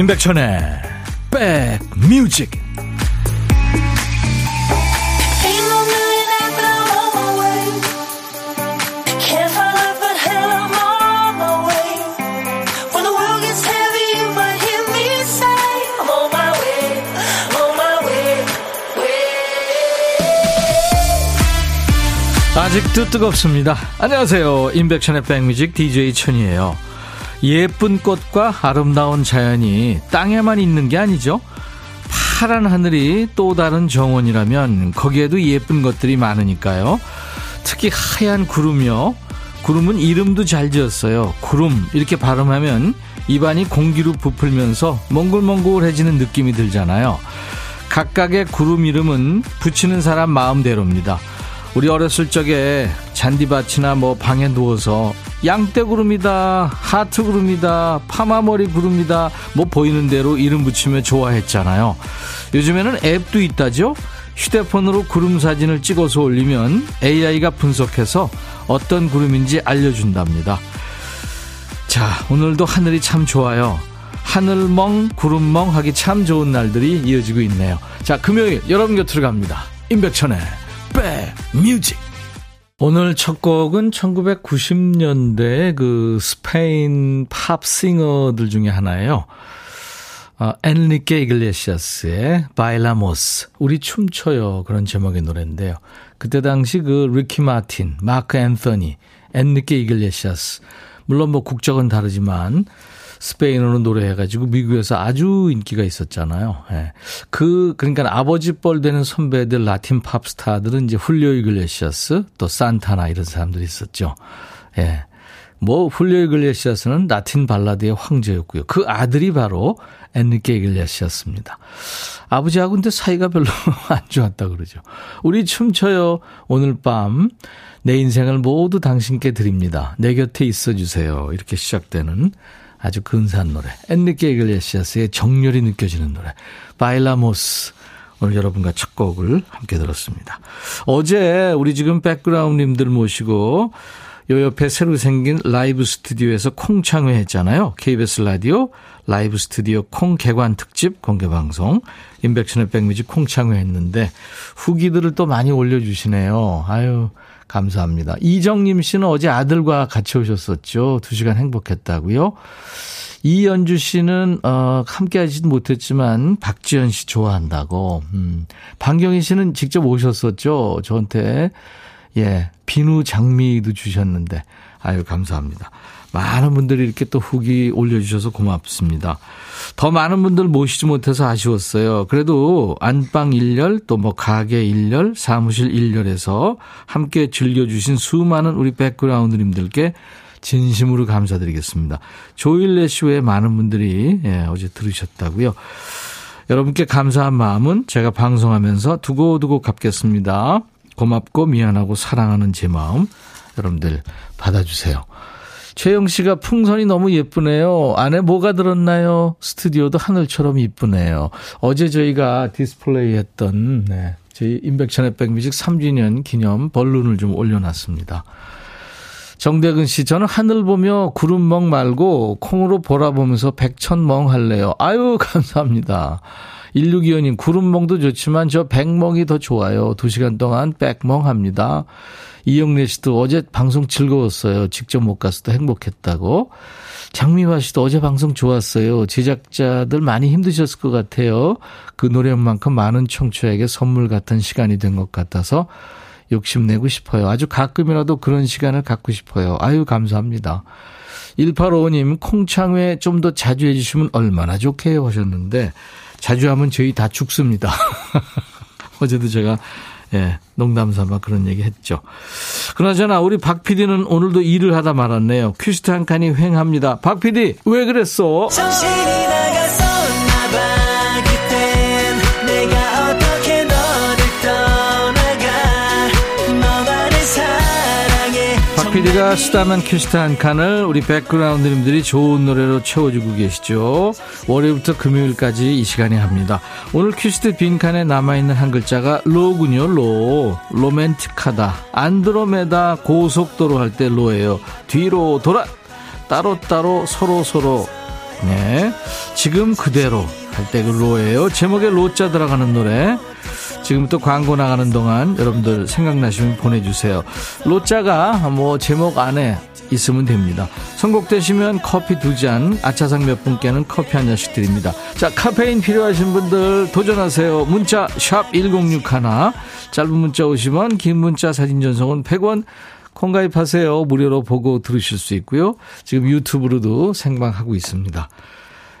임백천의 백뮤직 아직도 뜨겁습니다. 안녕하세요. 임백천의 백뮤직 DJ 천이에요. 예쁜 꽃과 아름다운 자연이 땅에만 있는 게 아니죠. 파란 하늘이 또 다른 정원이라면 거기에도 예쁜 것들이 많으니까요. 특히 하얀 구름이요. 구름은 이름도 잘 지었어요. 구름 이렇게 발음하면 입안이 공기로 부풀면서 몽글몽글해지는 느낌이 들잖아요. 각각의 구름 이름은 붙이는 사람 마음대로입니다. 우리 어렸을 적에 잔디밭이나 뭐 방에 누워서 양떼구름이다, 하트구름이다, 파마머리 구름이다, 뭐 보이는 대로 이름 붙이며 좋아했잖아요. 요즘에는 앱도 있다죠? 휴대폰으로 구름 사진을 찍어서 올리면 AI가 분석해서 어떤 구름인지 알려준답니다. 자, 오늘도 하늘이 참 좋아요. 하늘멍, 구름멍 하기 참 좋은 날들이 이어지고 있네요. 자, 금요일 여러분 곁으로 갑니다. 임백천의 백 뮤직 오늘 첫 곡은 1990년대 그 스페인 팝 singer들 중에 하나예요. 어, 엔리케 이글레시아스의 Bailamos 우리 춤춰요 그런 제목의 노래인데요. 그때 당시 그 리키 마틴, 마크 앤서니, 엔리케 이글레시아스 물론 뭐 국적은 다르지만 스페인어로 노래해가지고 미국에서 아주 인기가 있었잖아요. 예. 그, 그러니까 아버지 뻘 되는 선배들 라틴 팝 스타들은 이제 훌리오 이글레시아스, 또 산타나 이런 사람들이 있었죠. 예. 뭐, 훌리오 이글레시아스는 라틴 발라드의 황제였고요. 그 아들이 바로 엔리케 이글레시아스입니다. 아버지하고 근데 사이가 별로 안 좋았다 그러죠. 우리 춤춰요. 오늘 밤. 내 인생을 모두 당신께 드립니다. 내 곁에 있어 주세요. 이렇게 시작되는 아주 근사한 노래. 엔리케 이글레시아스의 정열이 느껴지는 노래. Bailamos. 오늘 여러분과 첫 곡을 함께 들었습니다. 어제 우리 지금 백그라운드님들 모시고 요 옆에 새로 생긴 라이브 스튜디오에서 콩창회 했잖아요. KBS 라디오 라이브 스튜디오 콩 개관 특집 공개 방송 임백천의 백뮤직 콩창회 했는데 후기들을 또 많이 올려주시네요. 아유 감사합니다. 이정님 씨는 어제 아들과 같이 오셨었죠. 두 시간 행복했다고요. 이연주 씨는 어 함께 하지는 못했지만 박지현 씨 좋아한다고. 음. 방경희 씨는 직접 오셨었죠. 저한테 예 비누 장미도 주셨는데 아유 감사합니다. 많은 분들이 이렇게 또 후기 올려주셔서 고맙습니다. 더 많은 분들 모시지 못해서 아쉬웠어요. 그래도 안방 1열, 또뭐 가게 1열, 사무실 1열에서 함께 즐겨주신 수많은 우리 백그라운드님들께 진심으로 감사드리겠습니다. 조일레 쇼에 많은 분들이 예, 어제 들으셨다고요. 여러분께 감사한 마음은 제가 방송하면서 두고두고 갚겠습니다. 고맙고 미안하고 사랑하는 제 마음 여러분들 받아주세요. 최영 씨가 풍선이 너무 예쁘네요. 안에 뭐가 들었나요? 스튜디오도 하늘처럼 이쁘네요. 어제 저희가 디스플레이 했던, 네. 저희 임백천의 백뮤직 3주년 기념 balloon을 좀 올려놨습니다. 정대근 씨, 저는 하늘 보며 구름멍 말고 콩으로 보라 보면서 백천멍 할래요. 아유, 감사합니다. 1625님, 구름멍도 좋지만 저 백멍이 더 좋아요. 2시간 동안 백멍 합니다. 이영래 씨도 어제 방송 즐거웠어요. 직접 못 가서도 행복했다고. 장미화 씨도 어제 방송 좋았어요. 제작자들 많이 힘드셨을 것 같아요. 그 노래만큼 많은 청취자에게 선물 같은 시간이 된 것 같아서 욕심내고 싶어요. 아주 가끔이라도 그런 시간을 갖고 싶어요. 아유, 감사합니다. 1855님, 콩창회 좀 더 자주 해주시면 얼마나 좋게요 하셨는데, 자주 하면 저희 다 죽습니다. 어제도 제가 예, 농담 삼아 그런 얘기 했죠. 그나저나 우리 박 PD는 오늘도 일을 하다 말았네요. 퀴스트 한 칸이 횡합니다. 박 PD, 왜 그랬어? 정신이 PD가 쓰다만 퀴스트 한 칸을 우리 백그라운드님들이 좋은 노래로 채워주고 계시죠. 월요일부터 금요일까지 이 시간에 합니다. 오늘 퀴스트 빈칸에 남아있는 한 글자가 로군요, 로. 로맨틱하다. 안드로메다 고속도로 할 때 로예요. 뒤로 돌아. 따로따로 서로서로 네. 지금 그대로 할 때 그 로예요. 제목에 로자 들어가는 노래. 지금부터 광고 나가는 동안 여러분들 생각나시면 보내주세요. 로자가 뭐 제목 안에 있으면 됩니다. 선곡되시면 커피 두 잔, 아차상 몇 분께는 커피 한 잔씩 드립니다. 자, 카페인 필요하신 분들 도전하세요. 문자 1061, 짧은 문자 50원, 긴 문자 사진 전송은 100원, 콩 가입하세요. 무료로 보고 들으실 수 있고요. 지금 유튜브로도 생방하고 있습니다.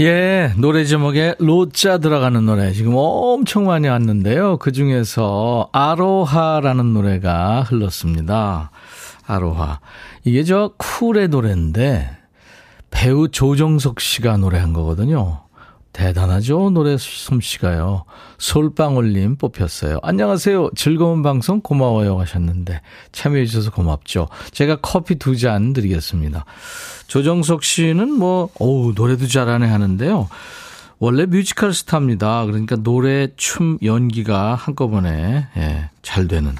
예, 노래 제목에 로자 들어가는 노래 지금 엄청 많이 왔는데요. 그 중에서 아로하라는 노래가 흘렀습니다. 아로하. 이게 저 쿨의 노래인데 배우 조정석 씨가 노래한 거거든요. 대단하죠? 노래 솜씨가요. 솔방울님 뽑혔어요. 안녕하세요. 즐거운 방송 고마워요 하셨는데 참여해 주셔서 고맙죠. 제가 커피 두 잔 드리겠습니다. 조정석 씨는 뭐, 어우, 노래도 잘하네 하는데요. 원래 뮤지컬 스타입니다. 그러니까 노래, 춤, 연기가 한꺼번에, 예, 잘 되는.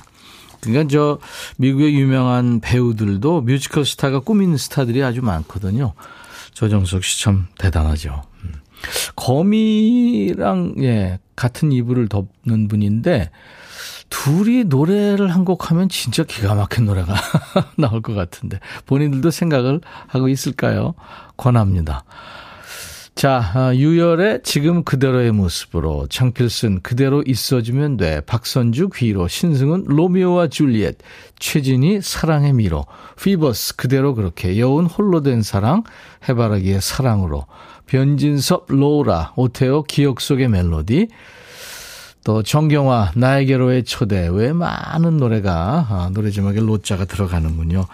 그러니까 저, 미국의 유명한 배우들도 뮤지컬 스타가 꾸민 스타들이 아주 많거든요. 조정석 씨 참 대단하죠. 음. 거미랑, 예, 같은 이불을 덮는 분인데, 둘이 노래를 한 곡 하면 진짜 기가 막힌 노래가 나올 것 같은데 본인들도 생각을 하고 있을까요? 권합니다. 자, 아, 유열의 지금 그대로의 모습으로 장필순 그대로 있어주면 돼. 박선주 귀로. 신승훈 로미오와 줄리엣. 최진희 사랑의 미로. 휘버스 그대로 그렇게 여운 홀로 된 사랑 해바라기의 사랑으로 변진섭 로라 오태호 기억 속의 멜로디 또 정경화 나에게로의 초대 꽤 많은 노래가 아, 노래 제목에 로자가 들어가는군요.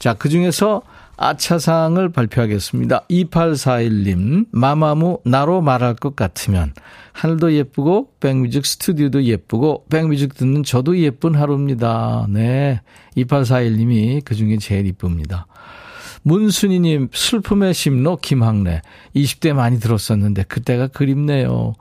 자, 그 중에서 아차상을 발표하겠습니다. 2841님, 마마무 나로 말할 것 같으면 하늘도 예쁘고 백뮤직 스튜디오도 예쁘고 백뮤직 듣는 저도 예쁜 하루입니다. 네. 2841님이 그 중에 제일 이쁩니다. 문순이님, 슬픔의 심로 김학래. 20대 많이 들었었는데, 그때가 그립네요.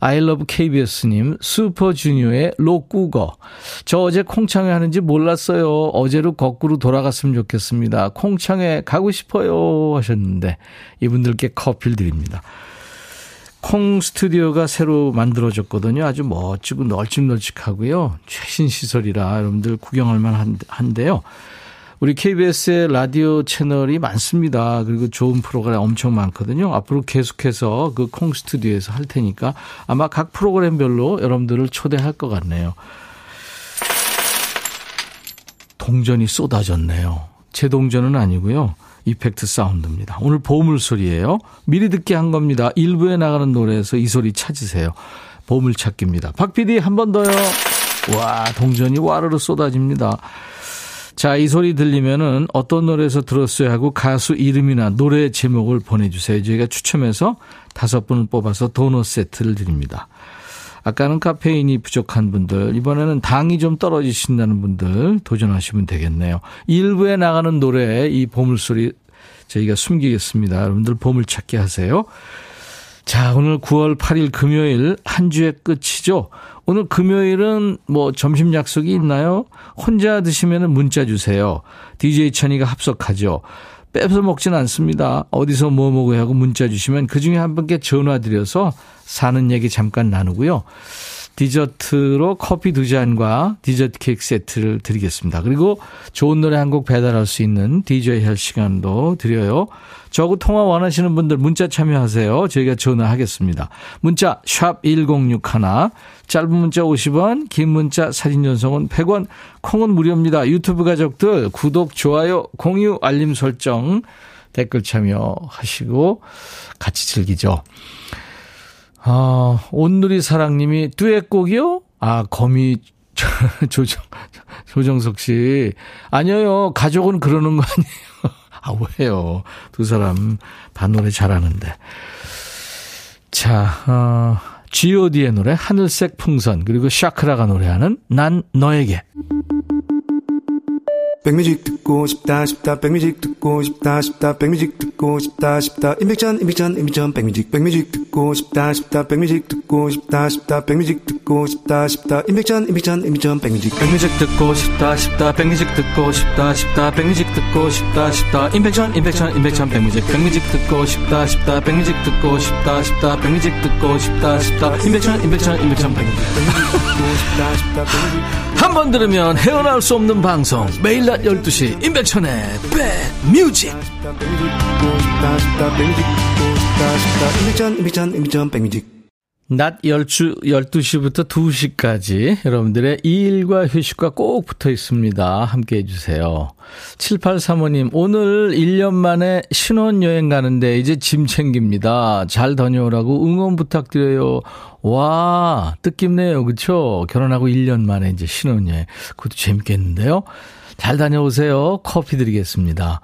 아이러브 KBS님, 슈퍼주니어의 로꾸거. 저 어제 콩창회 하는지 몰랐어요. 어제로 거꾸로 돌아갔으면 좋겠습니다. 콩창회 가고 싶어요. 하셨는데, 이분들께 커피를 드립니다. 콩 스튜디오가 새로 만들어졌거든요. 아주 멋지고 널찍널찍하고요. 최신 시설이라 여러분들 구경할 만한데요. 우리 KBS의 라디오 채널이 많습니다. 그리고 좋은 프로그램 엄청 많거든요. 앞으로 계속해서 그 콩 스튜디오에서 할 테니까 아마 각 프로그램별로 여러분들을 초대할 것 같네요. 동전이 쏟아졌네요. 제 동전은 아니고요. 이펙트 사운드입니다. 오늘 보물 소리예요. 미리 듣게 한 겁니다. 일부에 나가는 노래에서 이 소리 찾으세요. 보물 찾기입니다. 박 PD 한 번 더요. 와, 동전이 와르르 쏟아집니다. 자, 이 소리 들리면은 어떤 노래에서 들었어요 하고 가수 이름이나 노래 제목을 보내주세요. 저희가 추첨해서 다섯 분을 뽑아서 도넛 세트를 드립니다. 아까는 카페인이 부족한 분들, 이번에는 당이 좀 떨어지신다는 분들 도전하시면 되겠네요. 일부에 나가는 노래 이 보물소리 저희가 숨기겠습니다. 여러분들 보물찾기 하세요. 자, 오늘 9월 8일 금요일 한 주의 끝이죠. 오늘 금요일은 뭐 점심 약속이 있나요? 혼자 드시면 문자 주세요. DJ 천이가 합석하죠. 뺏어 먹진 않습니다. 어디서 뭐 먹어야 하고 문자 주시면 그 중에 한 분께 전화 드려서 사는 얘기 잠깐 나누고요. 디저트로 커피 두 잔과 디저트 케이크 세트를 드리겠습니다. 그리고 좋은 노래 한 곡 배달할 수 있는 DJ 할 시간도 드려요. 저하고 통화 원하시는 분들 문자 참여하세요. 저희가 전화하겠습니다. 문자 1061, 짧은 문자 50원, 긴 문자 사진 전송은 100원, 콩은 무료입니다. 유튜브 가족들 구독, 좋아요, 공유, 알림 설정, 댓글 참여하시고 같이 즐기죠. 아, 온누리 사랑님이 듀엣곡이요? 아, 거미 조정 조정석 씨. 아니요. 가족은 그러는 거 아니에요. 아, 왜요? 두 사람 반 노래 잘하는데. 자, 어, G.O.D의 노래 하늘색 풍선 그리고 샤크라가 노래하는 난 너에게. 백뮤직 듣고 싶다 싶다 백뮤직 듣고 싶다 싶다 백뮤직 듣고 싶다 싶다 임백천 임백천 임백천 백뮤직 백뮤직 듣고 싶다 싶다 백뮤직 듣고 싶다 싶다 백뮤직 듣고 싶다 싶다 임백천 임백천 임백천 백뮤직 백뮤직 듣고 싶다 싶다 백뮤직 듣고 싶다 싶다 백뮤직 듣고 싶다 싶다 임백천 임백천 임백천 백뮤직 백뮤직 듣고 싶다 싶다 백뮤직 듣고 싶다 싶다 백뮤직 듣고 싶다 싶다 임백천 임백천 임백천 백뮤직 듣고 한번 들으면 헤어나올 수 없는 방송 매일 낮 12시 임백천의 백뮤직 낮 12, 12시부터 2시까지 여러분들의 일과 휴식과 꼭 붙어 있습니다. 함께 해주세요. 7835님, 오늘 1년 만에 신혼여행 가는데 이제 짐 챙깁니다. 잘 다녀오라고 응원 부탁드려요. 와, 뜻깊네요. 그쵸? 결혼하고 1년 만에 이제 신혼여행. 그것도 재밌겠는데요? 잘 다녀오세요. 커피 드리겠습니다.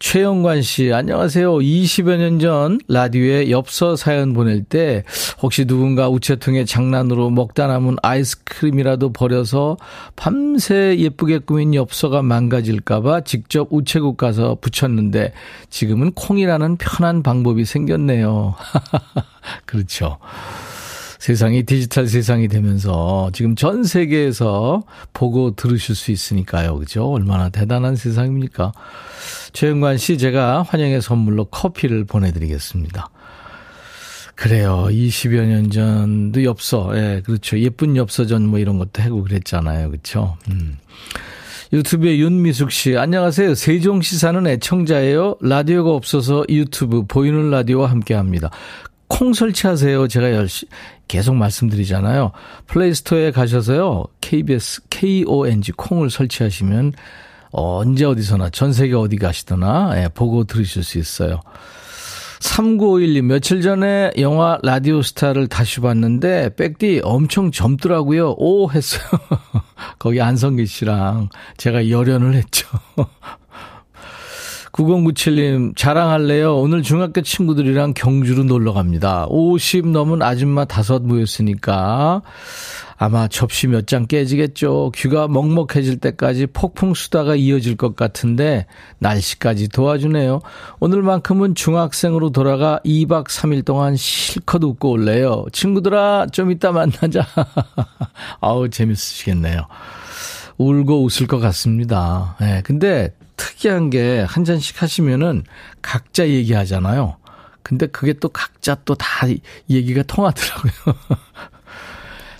최영관 씨, 안녕하세요. 20여 년 전 라디오에 엽서 사연 보낼 때 혹시 누군가 우체통에 장난으로 먹다 남은 아이스크림이라도 버려서 밤새 예쁘게 꾸민 엽서가 망가질까봐 직접 우체국 가서 붙였는데 지금은 콩이라는 편한 방법이 생겼네요. 그렇죠. 세상이 디지털 세상이 되면서 지금 전 세계에서 보고 들으실 수 있으니까요. 그죠? 얼마나 대단한 세상입니까? 최영관 씨, 제가 환영의 선물로 커피를 보내드리겠습니다. 그래요. 20여 년 전도 엽서, 예, 그렇죠. 예쁜 엽서전 뭐 이런 것도 하고 그랬잖아요. 그렇죠. 음. 유튜브에 윤미숙 씨, 안녕하세요. 세종시 사는 애청자예요. 라디오가 없어서 유튜브 보이는 라디오와 함께 합니다. 콩 설치하세요. 제가 열시 계속 말씀드리잖아요. 플레이스토어에 가셔서요. KBS KONG 콩을 설치하시면 언제 어디서나 전 세계 어디 가시더나 예, 보고 들으실 수 있어요. 3951님, 며칠 전에 영화 라디오 스타를 다시 봤는데, 백디 엄청 젊더라고요. 오, 했어요. 거기 안성기 씨랑 제가 열연을 했죠. 9097님, 자랑할래요? 오늘 중학교 친구들이랑 경주로 놀러 갑니다. 50 넘은 아줌마 다섯 모였으니까 아마 접시 몇 장 깨지겠죠. 귀가 먹먹해질 때까지 폭풍 수다가 이어질 것 같은데 날씨까지 도와주네요. 오늘만큼은 중학생으로 돌아가 2박 3일 동안 실컷 웃고 올래요. 친구들아, 좀 이따 만나자. 아우, 재밌으시겠네요. 울고 웃을 것 같습니다. 예, 네, 근데 특이한 게 한 잔씩 하시면은 각자 얘기하잖아요. 근데 그게 또 각자 또 다 얘기가 통하더라고요.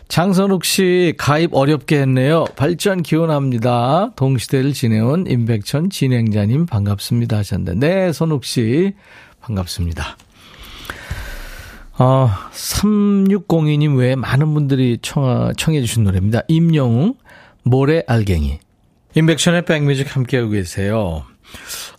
장선욱 씨 가입 어렵게 했네요. 발전 기원합니다. 동시대를 지내온 임백천 진행자님 반갑습니다 하셨는데 네 선욱 씨 반갑습니다. 어, 3602님 외에 많은 분들이 청, 청해 주신 노래입니다. 임영웅 모래 알갱이 인백션의 백뮤직 함께하고 계세요.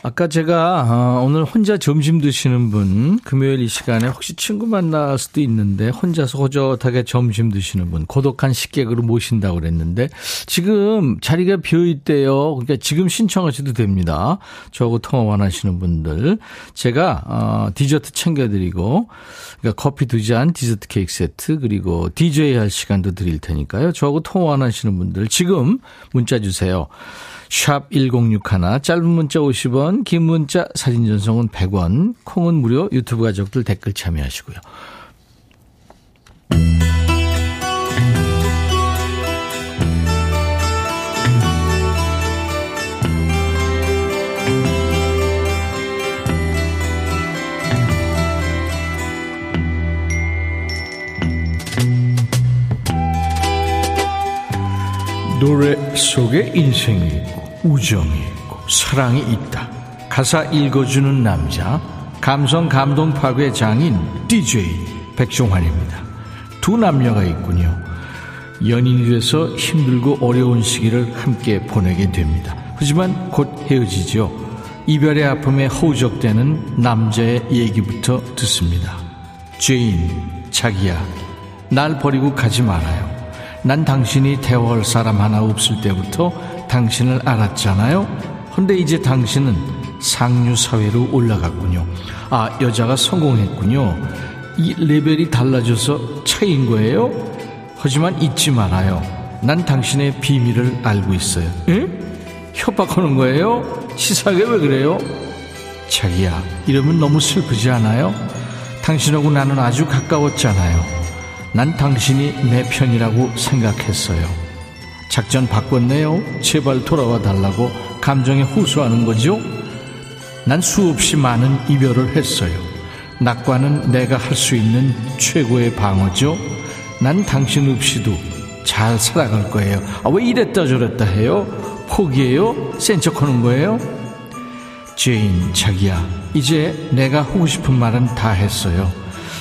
아까 제가 어, 오늘 혼자 점심 드시는 분 금요일 이 시간에 혹시 친구 만날 수도 있는데 혼자서 호젓하게 점심 드시는 분 고독한 식객으로 모신다고 그랬는데 지금 자리가 비어 있대요. 그러니까 지금 신청하셔도 됩니다. 저하고 통화 원하시는 분들 제가 어, 디저트 챙겨드리고 그러니까 커피 두 잔, 디저트 케이크 세트 그리고 DJ 할 시간도 드릴 테니까요. 저하고 통화 원하시는 분들 지금 문자 주세요. 샵 1061, 짧은 문자 50원, 긴 문자 사진 전송은 100원, 콩은 무료, 유튜브 가족들 댓글 참여하시고요. 노래 속에 인생이 있고 우정이 있고 사랑이 있다. 가사 읽어주는 남자, 감성 감동 파괴 장인 DJ 백종환입니다. 두 남녀가 있군요. 연인이 돼서 힘들고 어려운 시기를 함께 보내게 됩니다. 하지만 곧 헤어지죠. 이별의 아픔에 허우적대는 남자의 얘기부터 듣습니다. 죄인, 자기야, 날 버리고 가지 말아요. 난 당신이 대화할 사람 하나 없을 때부터 당신을 알았잖아요. 근데 이제 당신은 상류 사회로 올라갔군요. 아, 여자가 성공했군요. 이 레벨이 달라져서 차이인 거예요? 하지만 잊지 말아요. 난 당신의 비밀을 알고 있어요. 에? 협박하는 거예요? 치사하게 왜 그래요? 자기야, 이러면 너무 슬프지 않아요? 당신하고 나는 아주 가까웠잖아요. 난 당신이 내 편이라고 생각했어요. 작전 바꿨네요. 제발 돌아와 달라고 감정에 호소하는 거죠? 난 수없이 많은 이별을 했어요. 낙과는 내가 할 수 있는 최고의 방어죠. 난 당신 없이도 잘 살아갈 거예요. 아, 왜 이랬다 저랬다 해요? 포기해요? 센 척 하는 거예요? 제인, 자기야, 이제 내가 하고 싶은 말은 다 했어요.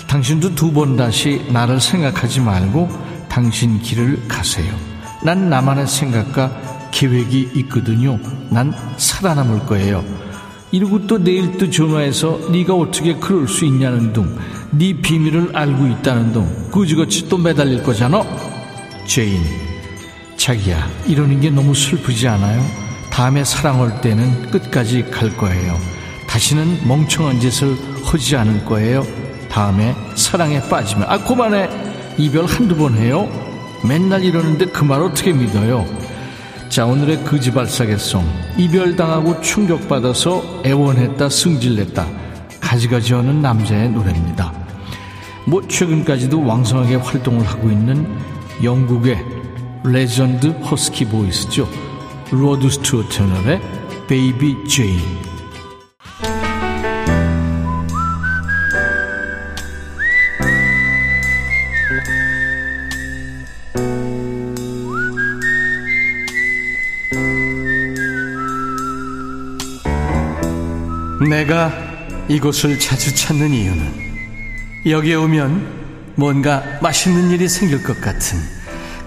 당신도 두 번 다시 나를 생각하지 말고 당신 길을 가세요. 난 나만의 생각과 계획이 있거든요. 난 살아남을 거예요. 이러고 또 내일 또 전화해서 네가 어떻게 그럴 수 있냐는 둥, 네 비밀을 알고 있다는 둥, 그지같이 또 매달릴 거잖아. 제인, 자기야, 이러는 게 너무 슬프지 않아요? 다음에 사랑할 때는 끝까지 갈 거예요. 다시는 멍청한 짓을 하지 않을 거예요. 다음에 사랑에 빠지면 아 그만해 이별 한두 번 해요. 맨날 이러는데 그 말 어떻게 믿어요? 자 오늘의 거지발사계송 이별당하고 충격받아서 애원했다 승질냈다 가지가지 하는 남자의 노래입니다. 뭐 최근까지도 왕성하게 활동을 하고 있는 영국의 레전드 허스키 voice죠. 로드 스튜어트 노래 Baby Jane 내가 이곳을 자주 찾는 이유는 여기에 오면 뭔가 맛있는 일이 생길 것 같은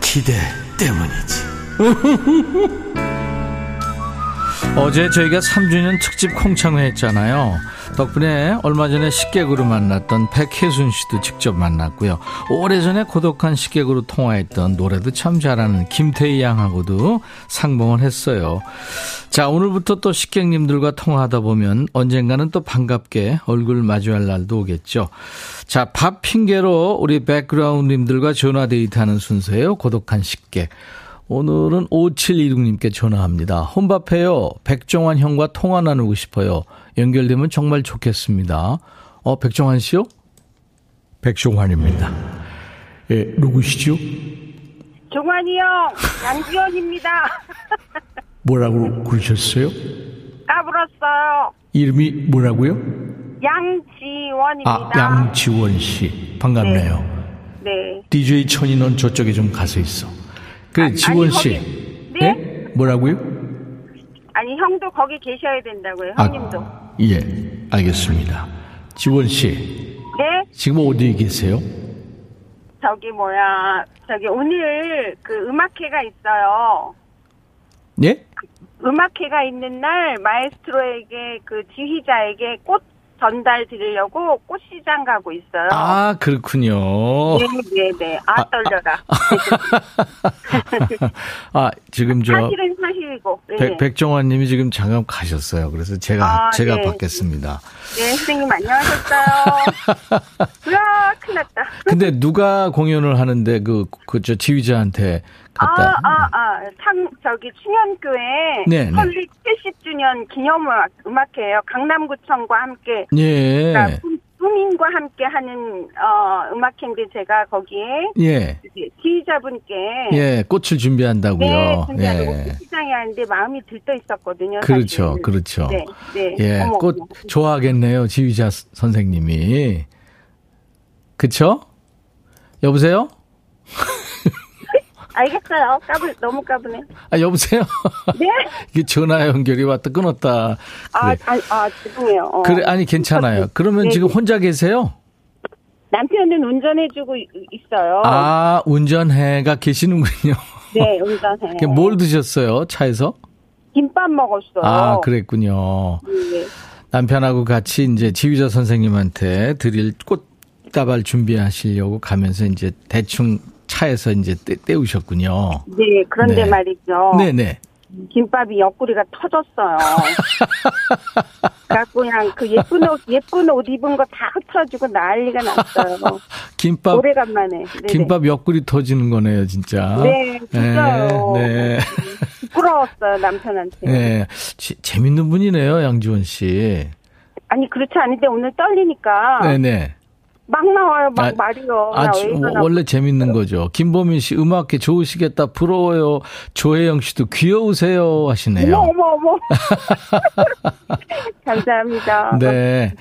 기대 때문이지. 어제 저희가 3주년 특집 콩창회 했잖아요. 덕분에 얼마 전에 식객으로 만났던 백혜순 씨도 직접 만났고요. 오래전에 고독한 식객으로 통화했던 노래도 참 잘하는 김태희 양하고도 상봉을 했어요. 자, 오늘부터 또 식객님들과 통화하다 보면 언젠가는 또 반갑게 얼굴 마주할 날도 오겠죠. 자, 밥 핑계로 우리 백그라운드님들과 전화 데이트하는 순서예요. 고독한 식객. 오늘은 5726님께 전화합니다. 혼밥해요. 백종환 형과 통화 나누고 싶어요. 연결되면 정말 좋겠습니다. 어, 백종환 씨요? 백종환입니다. 예, 누구시죠? 종환이 형, 양지원입니다. 뭐라고 그러셨어요? 까불었어요. 이름이 뭐라고요? 양지원입니다. 아, 양지원 씨. 반갑네요. 네. DJ 천이 넌 저쪽에 좀 가서 있어. 그래, 아니, 지원 씨. 거기- 네? 예? 뭐라고요? 아니 형도 거기 계셔야 된다고요. 형님도. 아, 예, 알겠습니다. 지원 씨, 네? 지금 어디에 계세요? 저기 뭐야, 저기 오늘 그 음악회가 있어요. 예? 음악회가 있는 날 마에스트로에게 그 지휘자에게 꽃 전달 드리려고 꽃시장 가고 있어요. 아, 그렇군요. 네, 네, 네. 아, 떨려라. 아, 지금 저 사실은 사실이고. 네. 백, 백종환 님이 지금 잠깐 가셨어요. 그래서 제가 아, 제가 네. 받겠습니다. 네, 선생님 안녕하셨어요. 으아, 큰일 났다. 근데 누가 공연을 하는데 그 그 저 지휘자한테 갖다 아, 아, 아, 참, 저기, 충현교회 네, 네. 설립 70주년 기념음악, 음악회예요 강남구청과 함께, 예. 그러니까 부- 부민과 함께 하는, 어, 음악회인데 제가 거기에 예. 지휘자분께 예, 꽃을 준비한다고요. 네, 준비하고 예. 시장에 하는데 마음이 들떠 있었거든요. 그렇죠. 사실. 그렇죠. 네, 네. 예, 어머, 꽃 어머. 좋아하겠네요. 지휘자 스- 선생님이. 그쵸? 여보세요? 알겠어요. 까불, 너무 까부네. 아, 여보세요? 네? 이게 전화 연결이 왔다 끊었다. 아, 그래. 아, 아, 죄송해요. 어. 그래, 아니, 괜찮아요. 그러면 네, 지금 네. 혼자 계세요? 남편은 운전해주고 이- 있어요. 아, 운전해가 계시는군요. 네, 운전해. 뭘 드셨어요? 차에서? 김밥 먹었어요. 아, 그랬군요. 네. 남편하고 같이 이제 지휘자 선생님한테 드릴 꽃다발 준비하시려고 가면서 이제 대충 차에서 이제 때, 때우셨군요. 네, 그런데 네. 말이죠. 네네. 김밥이 옆구리가 터졌어요. 그냥 그 예쁜 옷 예쁜 옷 입은 거 다 흩어지고 난리가 났어요. 김밥 오래간만에. 네네. 김밥 옆구리 터지는 거네요, 진짜. 네, 진짜요. 네. 네. 부끄러웠어요 남편한테. 네. 지- 재밌는 분이네요, 양지원 씨. 아니 그렇지 않은데 오늘 떨리니까 네네. 막 나와요, 막 아, 말이요. 아, 원래 재밌는 거죠. 김보민 씨 음악회 좋으시겠다. 부러워요. 조혜영 씨도 귀여우세요 하시네요. 어머 어머 어머. 감사합니다. 네.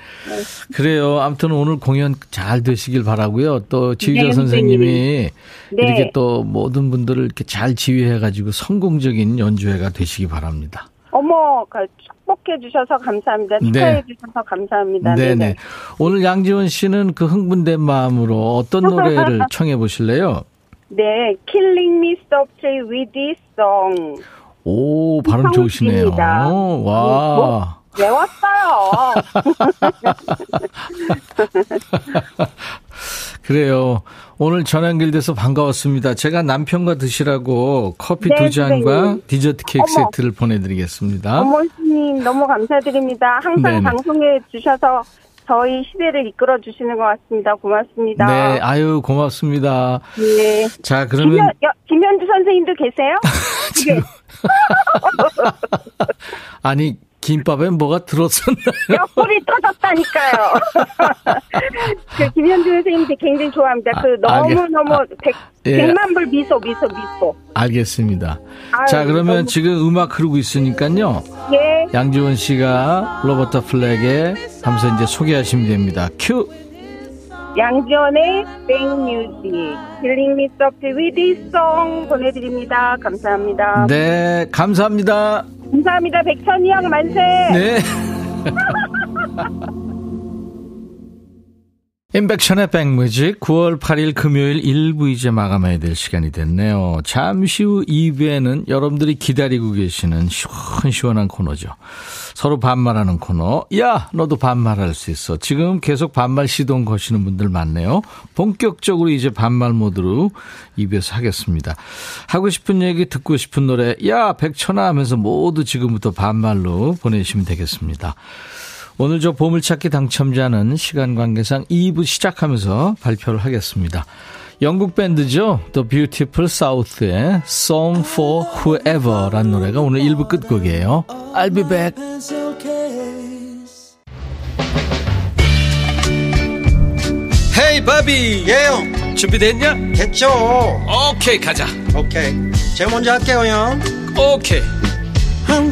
그래요. 아무튼 오늘 공연 잘 되시길 바라고요. 또 지휘자 네, 선생님이 네. 이렇게 또 모든 분들을 이렇게 잘 지휘해 가지고 성공적인 연주회가 되시기 바랍니다. 어머, 그 축복해 주셔서 감사합니다. 축하해 네. 주셔서 감사합니다. 네네. 네네. 오늘 양지원 씨는 그 흥분된 마음으로 어떤 노래를 청해 보실래요? 네, Killing Me Softly with This Song. 오, 발음 좋으시네요. 이성씨입니다. 와. 외웠어요. 그래요. 오늘 전화 연결돼서 반가웠습니다. 제가 남편과 드시라고 커피 네, 두 잔과 선생님. 디저트 케이크 어머. 세트를 보내드리겠습니다. 어머, 스님 너무 감사드립니다. 항상 네네. 방송해 주셔서 저희 시대를 이끌어 주시는 것 같습니다. 고맙습니다. 네, 아유, 고맙습니다. 네. 자, 그러면 김현, 여, 김현주 선생님도 계세요? 지금 아니 김밥에 뭐가 들었었나요? 옆구리 터졌다니까요. 그 김현주 선생님 굉장히 좋아합니다. 그 아, 너무너무 백, 예. 백만 불 미소, 미소, 미소. 알겠습니다. 아유, 자, 그러면 너무- 지금 음악 흐르고 있으니까요. 예. 양지원 씨가 로버타 플랙의 하면서 이제 소개하시면 됩니다. 큐. 양지원의 백뮤직 힐링 미 소프트 위디 송 보내드립니다. 감사합니다. 네, 감사합니다. 감사합니다. 백천이 형 만세. 네. 인백션의 백뮤직 9월 8일 금요일 1부 이제 마감해야 될 시간이 됐네요. 잠시 후 2부에는 여러분들이 기다리고 계시는 시원시원한 코너죠. 서로 반말하는 코너. 야, 너도 반말할 수 있어. 지금 계속 반말 시동 거시는 분들 많네요. 본격적으로 이제 반말 모드로 2부에서 하겠습니다. 하고 싶은 얘기, 듣고 싶은 노래, 야, 백천아 하면서 모두 지금부터 반말로 보내주시면 되겠습니다. 오늘 저 보물찾기 당첨자는 시간 관계상 2부 시작하면서 발표를 하겠습니다. 영국 밴드죠. The Beautiful South의 Song for Whoever라는 노래가 오늘 1부 끝곡이에요. I'll be back. 헤이 바비 예영 준비됐냐? 됐죠 오케이 가자 오케이 제가 먼저 할게요 형 오케이 I'm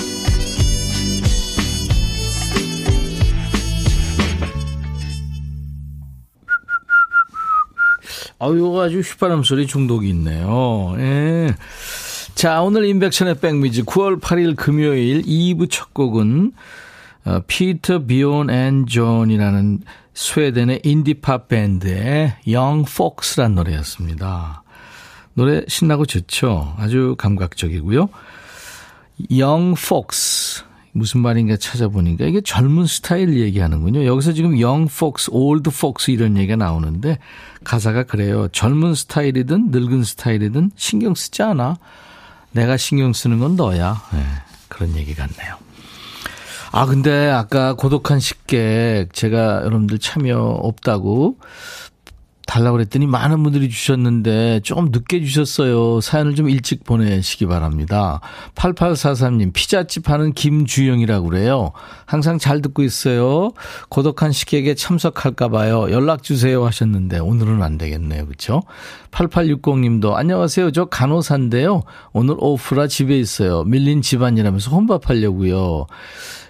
아유, 아주 휘파람 소리 중독성이 있네요. 예. 자, 오늘 임백천의 백뮤직 9월 8일 금요일 2부 첫 곡은 어, 피터 비욘 앤 존이라는 스웨덴의 인디팝 밴드의 Young Fox라는 노래였습니다. 노래 신나고 좋죠. 아주 감각적이고요. Young Fox 무슨 말인가 찾아보니까 이게 젊은 스타일 얘기하는군요. 여기서 지금 Young Fox, Old Fox 이런 얘기가 나오는데 가사가 그래요. 젊은 스타일이든 늙은 스타일이든 신경 쓰지 않아. 내가 신경 쓰는 건 너야. 네, 그런 얘기 같네요. 아, 근데 아까 고독한 식객 제가 여러분들 참여 없다고 달라고 그랬더니 많은 분들이 주셨는데 조금 늦게 주셨어요. 사연을 좀 일찍 보내시기 바랍니다. 8843님, 피자집 하는 김주영이라고 그래요. 항상 잘 듣고 있어요. 고독한 식객에 참석할까봐요. 연락주세요 하셨는데 오늘은 안 되겠네요. 그쵸? 8860님도 안녕하세요. 저 간호사인데요. 오늘 오프라 집에 있어요. 밀린 집안이라면서 혼밥하려고요.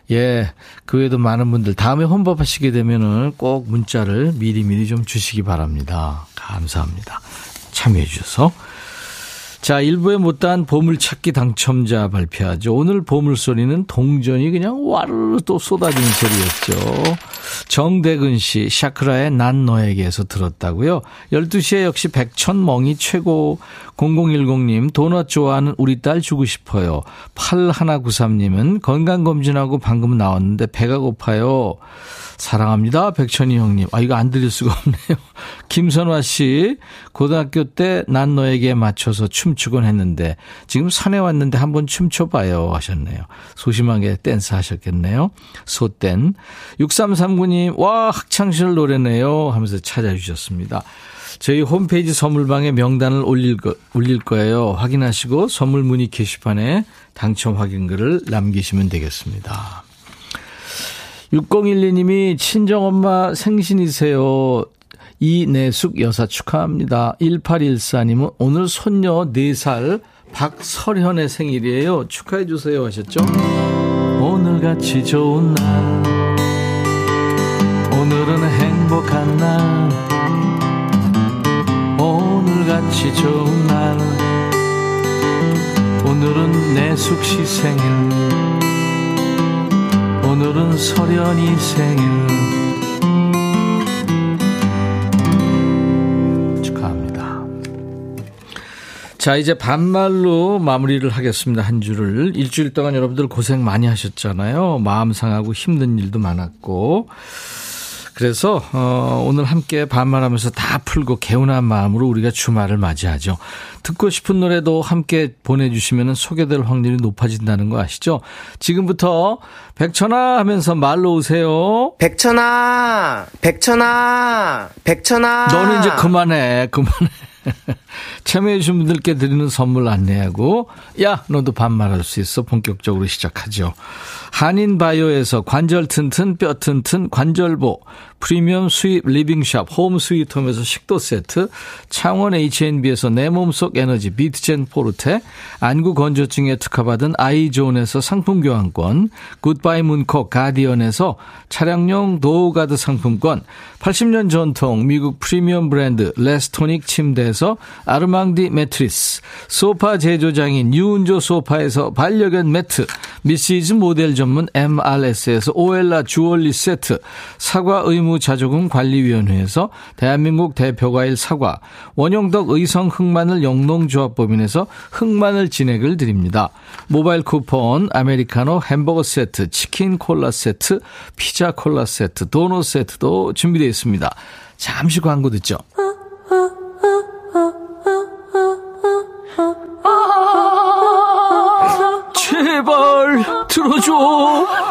예, 그 외에도 많은 분들 다음에 혼밥하시게 되면은 꼭 문자를 미리미리 좀 주시기 바랍니다. 감사합니다. 참여해 주셔서. 자, 일부에 못다한 보물찾기 당첨자 발표하죠. 오늘 보물소리는 동전이 그냥 와르르 또 쏟아지는 소리였죠. 정대근 씨, 샤크라의 난 너에게서 들었다고요. 12시에 역시 백천멍이 최고 0010님, 도넛 좋아하는 우리 딸 주고 싶어요. 8193님은 건강검진하고 방금 나왔는데 배가 고파요. 사랑합니다. 백천희 형님. 아, 이거 안 드릴 수가 없네요. 김선화 씨, 고등학교 때 난 너에게 맞춰서 춤추곤 했는데, 지금 산에 왔는데 한번 춤춰봐요. 하셨네요. 소심하게 댄스 하셨겠네요. 소댄. 6339님, 와, 학창시절 노래네요. 하면서 찾아주셨습니다. 저희 홈페이지 선물방에 명단을 올릴, 거, 올릴 거예요. 확인하시고 선물 문의 게시판에 당첨 확인글을 남기시면 되겠습니다. 6012님이 친정엄마 생신이세요. 이내숙 여사 축하합니다. 1814님은 오늘 손녀 4살 박설현의 생일이에요. 축하해 주세요 하셨죠? 오늘같이 좋은 날 오늘은 행복한 날 오늘같이 좋은 날 오늘은 내숙 씨 생일 오늘은 설연이 생일 자, 이제 반말로 마무리를 하겠습니다. 한 주를. 일주일 동안 여러분들 고생 많이 하셨잖아요. 마음 상하고 힘든 일도 많았고. 그래서 어, 오늘 함께 반말하면서 다 풀고 개운한 마음으로 우리가 주말을 맞이하죠. 듣고 싶은 노래도 함께 보내주시면 소개될 확률이 높아진다는 거 아시죠? 지금부터 백천아 하면서 말로 오세요. 백천아, 백천아, 백천아. 너는 이제 그만해, 그만해. 참여해주신 분들께 드리는 선물 안내하고, 야, 너도 반말할 수 있어. 본격적으로 시작하죠. 한인바이오에서 관절 튼튼, 뼈 튼튼, 관절보, 프리미엄 수입 living shop, 홈 스위트홈에서 식도 세트, 창원 H&B에서 내 몸속 에너지 비트젠 포르테, 안구 건조증에 특허받은 아이존에서 상품 교환권, 굿바이 문콕 가디언에서 차량용 door guard 상품권, 80년 전통 미국 프리미엄 브랜드 레스토닉 침대에서 아르망디 매트리스, 소파 제조장인 유운조 소파에서 반려견 매트, 미시즈 모델 전문 MRS에서 오엘라 주얼리 세트, 사과 의무 자조금관리위원회에서 대한민국 대표과일 사과, 원형덕 의성 흑마늘 영농조합법인에서 흑마늘 진액을 드립니다. 모바일 쿠폰, 아메리카노 햄버거 세트, 치킨 콜라 세트, 피자 콜라 세트, 도넛 세트도 준비되어 있습니다. 잠시 광고 듣죠. 제발 들어줘.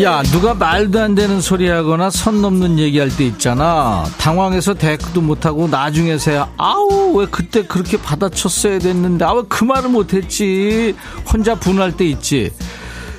야, 누가 말도 안 되는 소리 하거나 선 넘는 얘기할 때 있잖아. 당황해서 대꾸도 못하고 나중에서야, 아우, 왜 그때 그렇게 받아쳤어야 됐는데, 아, 왜그 말을 못했지. 혼자 분할 때 있지.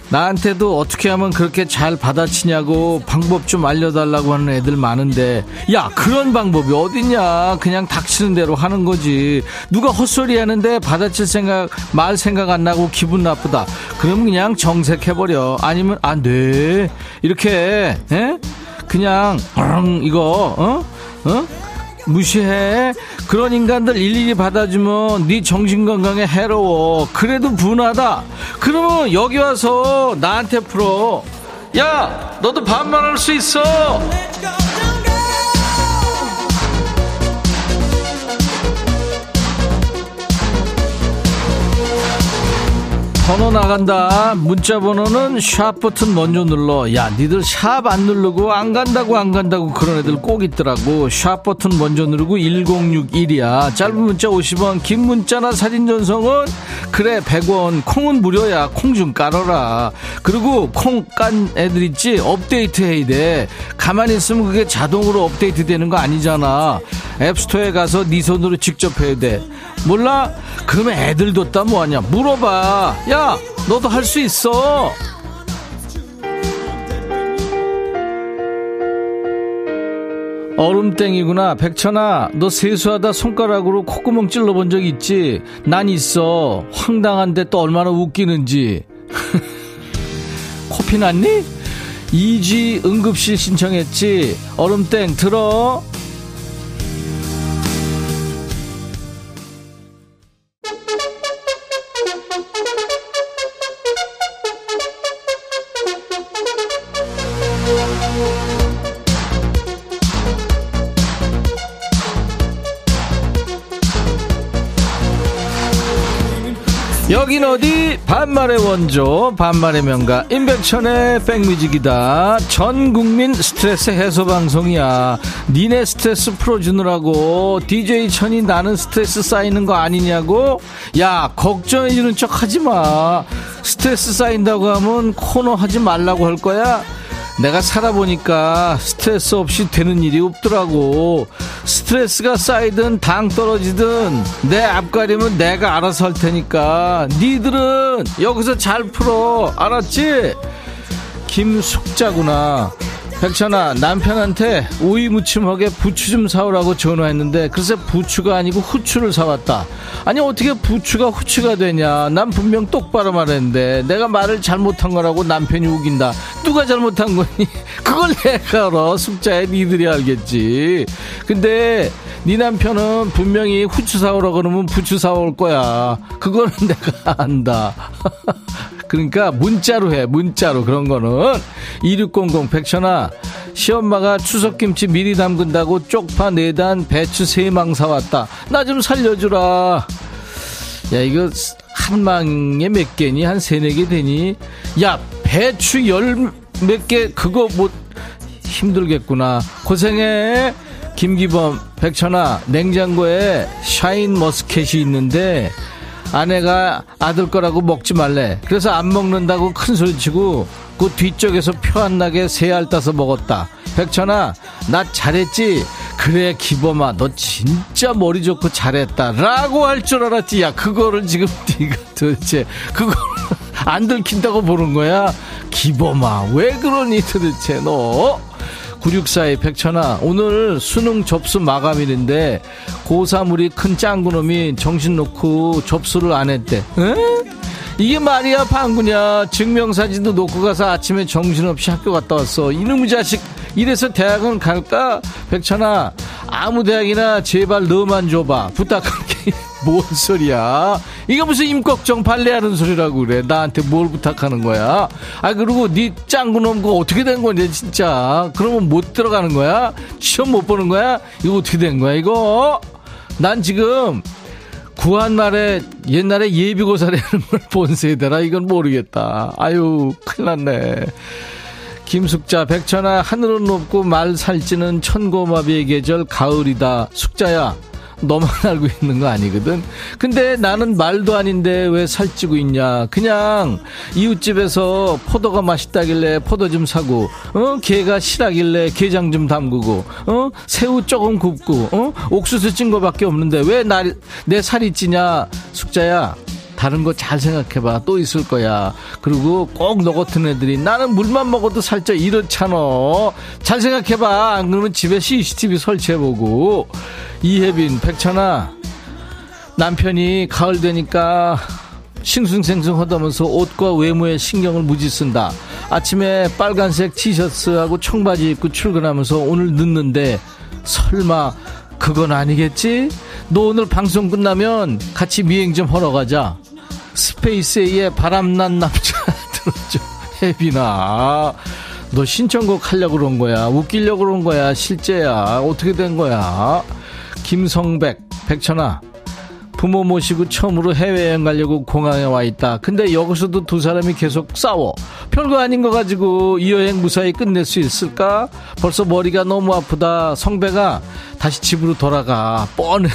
나한테도 어떻게 하면 그렇게 잘 받아치냐고 방법 좀 알려달라고 하는 애들 많은데 야 그런 방법이 어딨냐 그냥 닥치는 대로 하는 거지 누가 헛소리 하는데 받아칠 생각 말 생각 안 나고 기분 나쁘다 그럼 그냥 정색해버려 아니면 안 돼 이렇게 에? 그냥 이거 어? 어? 무시해. 그런 인간들 일일이 받아주면 네 정신건강에 해로워. 그래도 분하다. 그러면 여기 와서 나한테 풀어. 야 너도 반말할 수 있어 번호 나간다. 문자 번호는 샵 버튼 먼저 눌러. 야, 니들 샵 안 누르고 안 간다고 안 간다고 그런 애들 꼭 있더라고. 샵 버튼 먼저 누르고 1061이야. 짧은 문자 50원, 긴 문자나 사진 전송은 그래 100원. 콩은 무료야. 콩 좀 깔아라. 그리고 콩 깐 애들 있지? 업데이트 해야 돼. 가만히 있으면 그게 자동으로 업데이트 되는 거 아니잖아. 앱스토어에 가서 네 손으로 직접 해야 돼. 몰라? 그러면 애들 뒀다 뭐하냐? 물어봐. 야, 너도 할 수 있어. 얼음땡이구나. 백천아, 너 세수하다 손가락으로 콧구멍 찔러본 적 있지? 난 있어. 황당한데 또 얼마나 웃기는지. 코피 났니? 이지 응급실 신청했지? 얼음땡 들어? 원조 반말의 명가 임백천의 백뮤직이다. 전 국민 스트레스 해소 방송이야. 니네 스트레스 풀어주느라고 DJ 천이 나는 스트레스 쌓이는 거 아니냐고? 야 걱정해주는 척 하지마. 스트레스 쌓인다고 하면 코너 하지 말라고 할 거야 내가 살아보니까 스트레스 없이 되는 일이 없더라고. 스트레스가 쌓이든 당 떨어지든 내 앞가림은 내가 알아서 할 테니까 니들은 여기서 잘 풀어. 알았지? 김숙자구나. 백천아 남편한테 오이 무침하게 부추 좀 사오라고 전화했는데 글쎄 부추가 아니고 후추를 사왔다. 아니 어떻게 부추가 후추가 되냐? 난 분명 똑바로 말했는데 내가 말을 잘못한 거라고 남편이 우긴다. 누가 잘못한 거니? 그걸 내가 알아. 숙자에 니들이 알겠지. 근데 네 남편은 분명히 후추 사오라 그러면 부추 사올 거야. 그거는 내가 안다 그러니까 문자로 해 문자로. 그런 거는 2600 백천아 시엄마가 추석김치 미리 담근다고 쪽파 4단 배추 3망 사왔다. 나 좀 살려주라. 야 이거 한 망에 몇 개니? 한 세네 개 되니? 야 배추 열 몇 개 그거 뭐 힘들겠구나. 고생해. 김기범 백천아 냉장고에 샤인 머스켓이 있는데 아내가 아들 거라고 먹지 말래. 그래서 안 먹는다고 큰 소리 치고 그 뒤쪽에서 표 안 나게 새 알 따서 먹었다. 백천아, 나 잘했지? 그래, 기범아, 너 진짜 머리 좋고 잘했다. 라고 할 줄 알았지. 야, 그거를 지금 네가 도대체, 그걸 안 들킨다고 보는 거야? 기범아, 왜 그러니 도대체 너? 9642 백천아 오늘 수능 접수 마감일인데 고3 우리 큰 짱구놈이 정신 놓고 접수를 안 했대. 에? 이게 말이야 방구냐? 증명사진도 놓고 가서 아침에 정신없이 학교 갔다 왔어. 이놈의 자식 이래서 대학은 갈까? 백천아 아무 대학이나 제발 너만 줘봐. 부탁할게. 뭔 소리야? 이거 무슨 임꺽정 발레하는 소리라고 그래? 나한테 뭘 부탁하는 거야? 아 그리고 네 짱구 놈 그거 어떻게 된 거냐 진짜? 그러면 못 들어가는 거야? 시험 못 보는 거야? 이거 어떻게 된 거야 이거? 난 지금 구한 말에 옛날에 예비고사라는 걸 본 세대라. 이건 모르겠다. 아유 큰일 났네 김숙자 백천아 하늘은 높고 말 살찌는 천고마비의 계절 가을이다. 숙자야 너만 알고 있는 거 아니거든? 근데 나는 말도 아닌데 왜 살찌고 있냐? 그냥 이웃집에서 포도가 맛있다길래 포도 좀 사고 어? 게가 실하길래 게장 좀 담그고 어? 새우 조금 굽고 어? 옥수수 찐 거밖에 없는데 왜내 살이 찌냐? 숙자야 다른 거 잘 생각해봐. 또 있을 거야. 그리고 꼭 너 같은 애들이 나는 물만 먹어도 살쪄 이렇잖아. 잘 생각해봐. 안 그러면 집에 CCTV 설치해보고. 이혜빈, 백천아. 남편이 가을 되니까 싱숭생숭 하다면서 옷과 외모에 신경을 무지 쓴다. 아침에 빨간색 티셔츠하고 청바지 입고 출근하면서 오늘 늦는데 설마 그건 아니겠지? 너 오늘 방송 끝나면 같이 미행 좀 하러 가자. 스페이스의 바람난 남자 들어줘. 혜빈아. 너 신청곡 하려고 그런 거야. 웃기려고 그런 거야. 실제야. 어떻게 된 거야? 김성백, 백천아. 부모 모시고 처음으로 해외여행 가려고 공항에 와 있다. 근데 여기서도 두 사람이 계속 싸워. 별거 아닌 거 가지고 이 여행 무사히 끝낼 수 있을까? 벌써 머리가 너무 아프다. 성배가 다시 집으로 돌아가. 뻔해.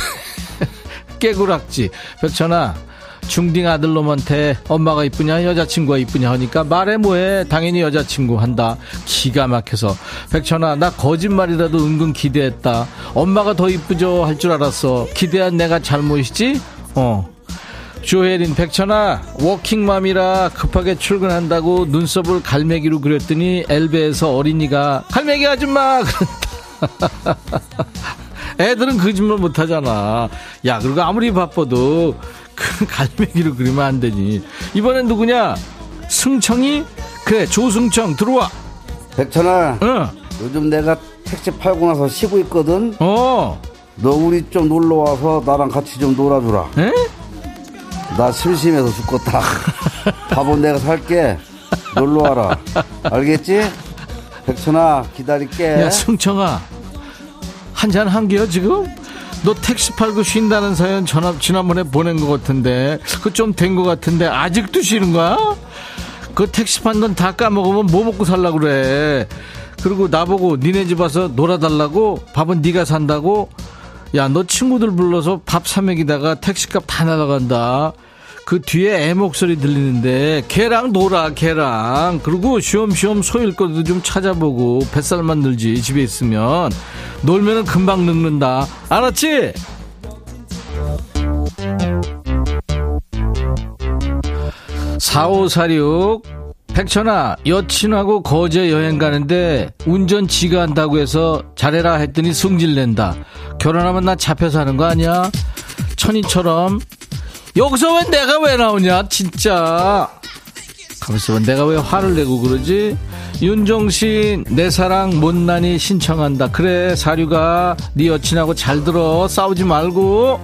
깨구락지. 백천아, 중딩 아들 놈한테 엄마가 이쁘냐 여자친구가 이쁘냐 하니까 말해 뭐해. 당연히 여자친구 한다. 기가 막혀서. 백천아 나 거짓말이라도 은근 기대했다. 엄마가 더 이쁘죠 할 줄 알았어. 기대한 내가 잘못이지? 어. 조혜린 백천아 워킹맘이라 급하게 출근한다고 눈썹을 갈매기로 그렸더니 엘베에서 어린이가 갈매기 아줌마! 애들은 거짓말 못하잖아. 야 그리고 아무리 바빠도 그 갈매기로 그리면 안 되니. 이번엔 누구냐? 승청이? 그래, 조승청, 들어와. 백천아, 응. 요즘 내가 택시 팔고 나서 쉬고 있거든. 어. 너 우리 좀 놀러 와서 나랑 같이 좀 놀아주라. 에? 나 심심해서 죽겠다. 밥은 내가 살게. 놀러 와라. 알겠지? 백천아, 기다릴게. 야, 승청아. 한 잔 한개요, 지금? 너 택시 팔고 쉰다는 사연 전화 지난번에 보낸 것 같은데 그 좀 된 것 같은데 아직도 쉬는 거야? 그 택시 판 돈 다 까먹으면 뭐 먹고 살라 그래? 그리고 나보고 니네 집 와서 놀아달라고 밥은 네가 산다고? 야 너 친구들 불러서 밥 사 먹이다가 택시값 다 날아간다. 그 뒤에 애 목소리 들리는데 걔랑 놀아 걔랑 그리고 쉬엄쉬엄 소일 것도 좀 찾아보고 뱃살만 늘지 집에 있으면 놀면은 금방 늙는다 알았지? 사오사육 백천아 여친하고 거제 여행 가는데 운전 지가 한다고 해서 잘해라 했더니 승질낸다 결혼하면 나 잡혀서 하는 거 아니야? 천이처럼 여기서 왜 내가 왜 나오냐 진짜. 가만있어 봐. 내가 왜 화를 내고 그러지? 윤종신 내 사랑 못난이 신청한다. 그래 사류가 네 여친하고 잘 들어. 싸우지 말고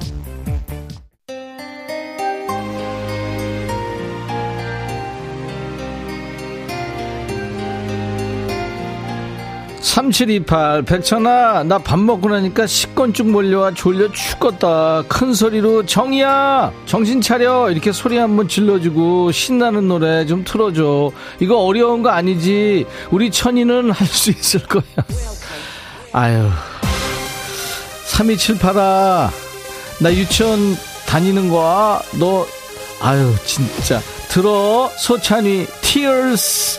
3728 백천아 나 밥 먹고 나니까 식곤증 몰려와 졸려 죽겠다. 큰 소리로 정이야 정신 차려. 이렇게 소리 한번 질러주고 신나는 노래 좀 틀어줘. 이거 어려운 거 아니지? 우리 천이는 할 수 있을 거야. 아유 3278아 나 유치원 다니는 거야? 너 아유 진짜. 들어 소찬이. Tears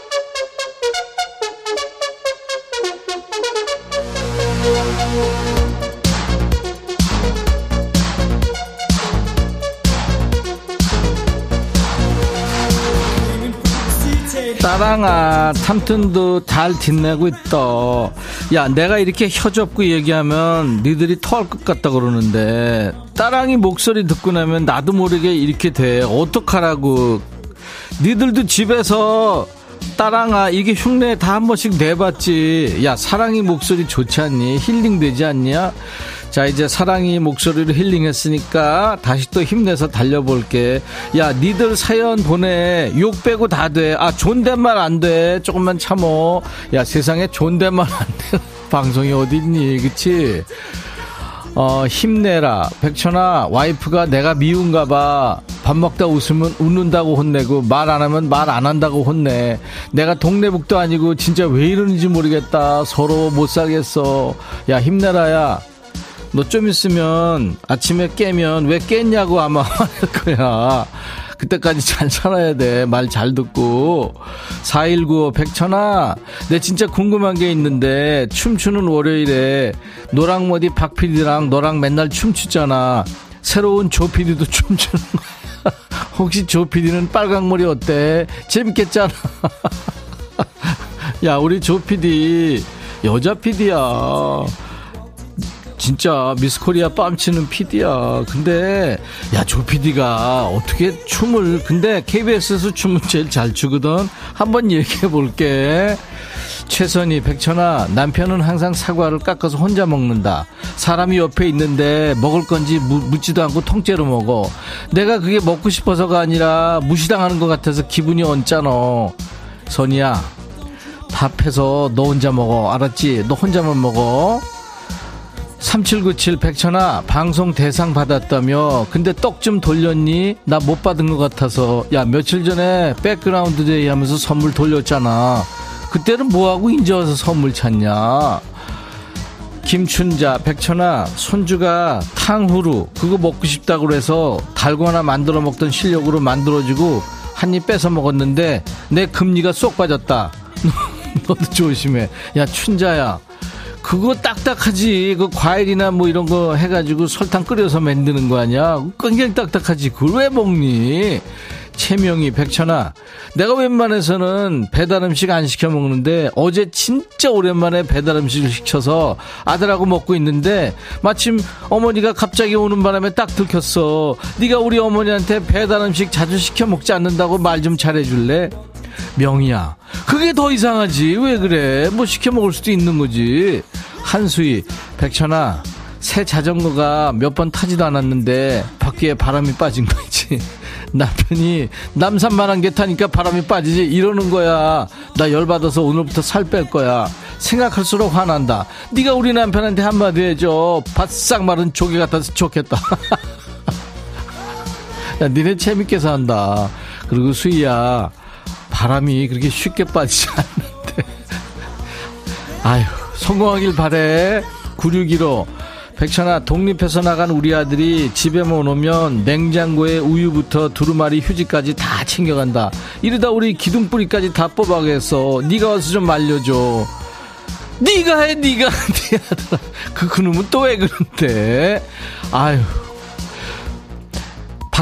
따랑아 탐튼도 잘 빛내고 있다. 야 내가 이렇게 혀접고 얘기하면 니들이 토할 것 같다 그러는데 따랑이 목소리 듣고 나면 나도 모르게 이렇게 돼. 어떡하라고. 니들도 집에서 따랑아 이게 흉내 다 한 번씩 내봤지. 야 사랑이 목소리 좋지 않니? 힐링 되지 않냐 자 이제 사랑이 목소리로 힐링했으니까 다시 또 힘내서 달려볼게 야 니들 사연 보내 욕 빼고 다 돼 아 존댓말 안 돼 조금만 참어 야 세상에 존댓말 안돼 방송이 어딨니 그치 어, 힘내라. 백천아, 와이프가 내가 미운가 봐. 밥 먹다 웃으면 웃는다고 혼내고, 말 안 하면 말 안 한다고 혼내. 내가 동네북도 아니고, 진짜 왜 이러는지 모르겠다. 서로 못 살겠어. 야, 힘내라, 야. 너 좀 있으면 아침에 깨면 왜 깼냐고 아마 할 거야. 그때까지 잘 살아야 돼. 말 잘 듣고. 4195 백천아, 내 진짜 궁금한 게 있는데, 춤추는 월요일에 노랑머리 박PD랑 너랑 맨날 춤추잖아. 새로운 조PD도 춤추는 거야. 혹시 조PD는 빨강머리 어때? 재밌겠잖아. 야, 우리 조PD, 여자 PD야. 진짜 미스코리아 빰치는 PD야. 근데, 야, 조 PD가 어떻게 춤을, 근데 KBS에서 춤은 제일 잘 추거든? 한번 얘기해 볼게. 최선희, 백천아, 남편은 항상 사과를 깎아서 혼자 먹는다. 사람이 옆에 있는데 먹을 건지 묻지도 않고 통째로 먹어. 내가 그게 먹고 싶어서가 아니라 무시당하는 것 같아서 기분이 언짢아. 선희야, 밥해서 너 혼자 먹어. 알았지? 너 혼자만 먹어. 3797 백천아 방송 대상 받았다며. 근데 떡 좀 돌렸니? 나 못 받은 것 같아서. 야 며칠 전에 백그라운드 day 하면서 선물 돌렸잖아. 그때는 뭐하고 인제 와서 선물 찾냐? 김춘자 백천아 손주가 탕후루 그거 먹고 싶다고 그래서 달고나 만들어 먹던 실력으로 만들어주고 한 입 뺏어 먹었는데 내 금리가 쏙 빠졌다. 너도 조심해. 야 춘자야 그거 딱딱하지. 그 과일이나 뭐 이런 거 해가지고 설탕 끓여서 만드는 거 아니야? 굉장히 딱딱하지. 그걸 왜 먹니? 최명희, 백천아. 내가 웬만해서는 배달 음식 안 시켜 먹는데 어제 진짜 오랜만에 배달 음식을 시켜서 아들하고 먹고 있는데 마침 어머니가 갑자기 오는 바람에 딱 들켰어. 네가 우리 어머니한테 배달 음식 자주 시켜 먹지 않는다고 말 좀 잘해줄래? 명이야. 그게 더 이상하지. 왜 그래? 뭐 시켜 먹을 수도 있는 거지. 한수희, 백천아, 새 자전거가 몇 번 타지도 않았는데 바퀴에 바람이 빠진 거 있지. 남편이 남산만한 게 타니까 바람이 빠지지 이러는 거야. 나 열받아서 오늘부터 살 뺄 거야. 생각할수록 화난다. 네가 우리 남편한테 한마디 해줘. 바싹 마른 조개 같아서 좋겠다. 야, 니네 재밌게 산다. 그리고 수희야, 바람이 그렇게 쉽게 빠지지 않는데. 아휴, 성공하길 바래. 9615. 백천아, 독립해서 나간 우리 아들이 집에만 오면 냉장고에 우유부터 두루마리 휴지까지 다 챙겨간다. 이러다 우리 기둥뿌리까지 다 뽑아가겠어. 네가 와서 좀 말려줘. 네가 해, 네가. 네 아들아. 그, 그놈은 또 왜 그런데? 아휴.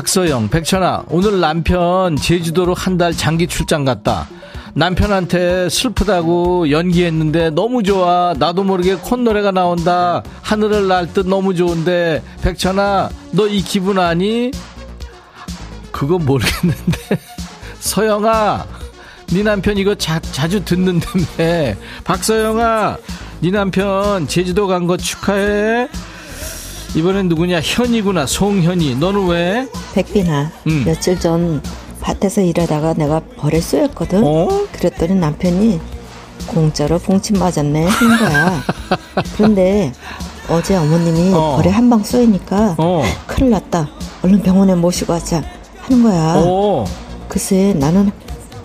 박서영, 백천아, 오늘 남편 제주도로 한 달 장기 출장 갔다. 남편한테 슬프다고 연기했는데 너무 좋아. 나도 모르게 콧노래가 나온다. 하늘을 날 듯 너무 좋은데. 백천아, 너 이 기분 아니? 그거 모르겠는데. 서영아, 네 남편 이거 자, 자주 듣는다며. 박서영아, 네 남편 제주도 간 거 축하해. 이번엔 누구냐? 현이구나. 송현이. 너는 왜? 백빈아, 음. 며칠 전 밭에서 일하다가 내가 벌에 쏘였거든. 어? 그랬더니 남편이 공짜로 봉침 맞았네 하는 거야. 그런데 어제 어머님이 어. 벌에 한 방 쏘이니까 어. 큰일 났다. 얼른 병원에 모시고 가자 하는 거야. 오. 글쎄 나는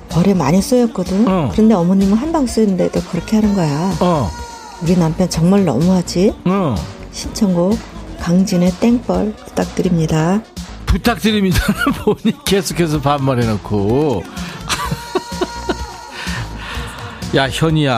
벌에 많이 쏘였거든. 어. 그런데 어머님은 한 방 쏘였는데도 그렇게 하는 거야. 어. 우리 남편 정말 너무하지? 어. 신청곡 강진의 땡벌 부탁드립니다. 부탁드립니다. 보니 계속해서 반말해놓고. 야, 현이야.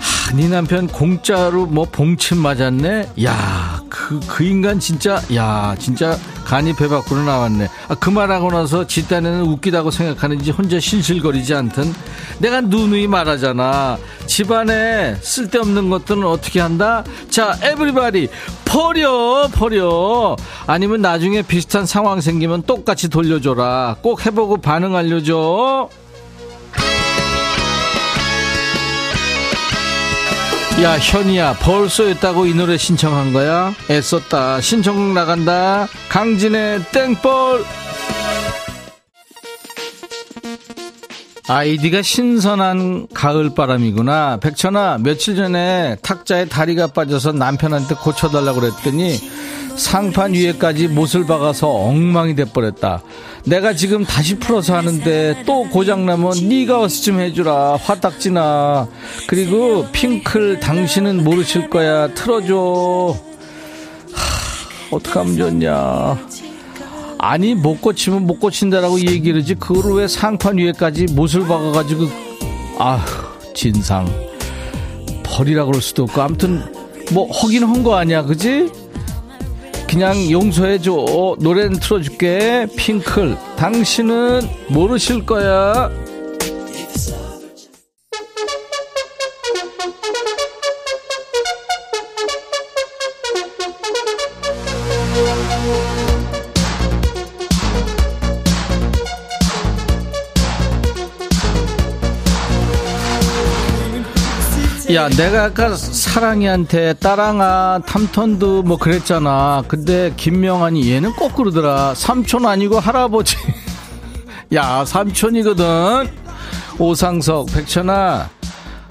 하, 네 남편 공짜로 뭐 봉침 맞았네? 야, 그, 그 인간 진짜, 야, 진짜 간이 배 밖으로 나왔네. 아, 그 말하고 나서 지 딴에는 웃기다고 생각하는지 혼자 실실거리지 않든 내가 누누이 말하잖아. 집안에 쓸데없는 것들은 어떻게 한다? 자, 에브리바디, 버려, 버려. 아니면 나중에 비슷한 상황 생기면 똑같이 돌려줘라. 꼭 해보고 반응 알려줘. 야 현이야 벌써 했다고 이 노래 신청한 거야? 애썼다 신청곡 나간다 강진의 땡벌 아이디가 신선한 가을바람이구나. 백천아 며칠 전에 탁자에 다리가 빠져서 남편한테 고쳐달라고 그랬더니 상판 위에까지 못을 박아서 엉망이 돼버렸다. 내가 지금 다시 풀어서 하는데 또 고장나면 네가 와서 좀 해주라. 화딱지나. 그리고 핑클 당신은 모르실 거야. 틀어줘. 하, 어떡하면 좋냐 아니 못 고치면 못 고친다라고 얘기를 하지 그거를 왜 상판 위에까지 못을 박아가지고 아휴 진상. 버리라 그럴 수도 없고. 아무튼 뭐 허긴 한 거 아니야 그지? 그냥 용서해줘. 노래는 틀어줄게. 핑클. 당신은 모르실 거야 야, 내가 아까 사랑이한테 따랑아, 탐턴도 뭐 그랬잖아. 근데 김명환이 얘는 꼭 그러더라. 삼촌 아니고 할아버지. 야, 삼촌이거든. 오상석, 백천아,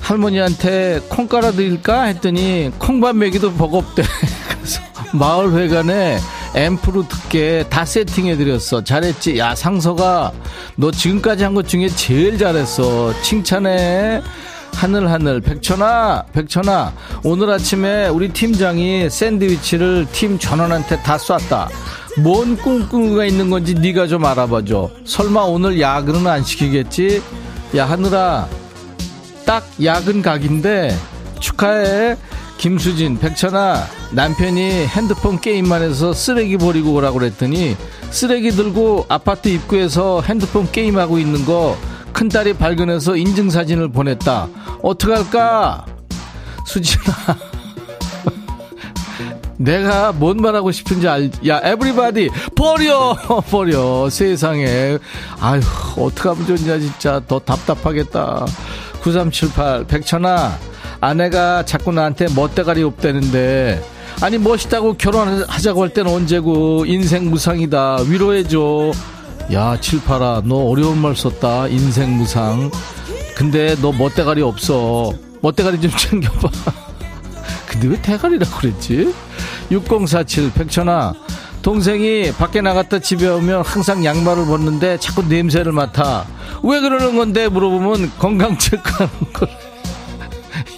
할머니한테 콩 깔아 드릴까? 했더니 콩밥 먹이도 버겁대. 그래서 마을회관에 앰프로 듣게 다 세팅해드렸어. 잘했지? 야, 상서가 너 지금까지 한 것 중에 제일 잘했어. 칭찬해. 하늘하늘 백천아 백천아. 오늘 아침에 우리 팀장이 샌드위치를 팀 전원한테 다 쐈다. 뭔 꿍꿍이가 있는 건지 네가 좀 알아봐줘. 설마 오늘 야근은 안 시키겠지? 야 하늘아. 딱 야근 각인데 축하해. 김수진 백천아. 남편이 핸드폰 게임만 해서 쓰레기 버리고 오라고 그랬더니 쓰레기 들고 아파트 입구에서 핸드폰 게임하고 있는 거 큰딸이 발견해서 인증사진을 보냈다. 어떡할까? 수진아. 내가 뭔 말하고 싶은지 알, 야, 에브리바디, 버려! 버려. 세상에. 아휴, 어떡하면 좋냐, 진짜. 더 답답하겠다. 9378, 백천아. 아내가 자꾸 나한테 멋대가리 없다는데. 아니, 멋있다고 결혼하자고 할 때는 언제고. 인생 무상이다. 위로해줘. 야, 칠팔아, 너 어려운 말 썼다. 인생 무상. 근데 너 멋대가리 없어. 멋대가리 좀 챙겨봐. 근데 왜 대가리라고 그랬지? 6047, 백천아. 동생이 밖에 나갔다 집에 오면 항상 양말을 벗는데 자꾸 냄새를 맡아. 왜 그러는 건데? 물어보면 건강 체크하는 걸.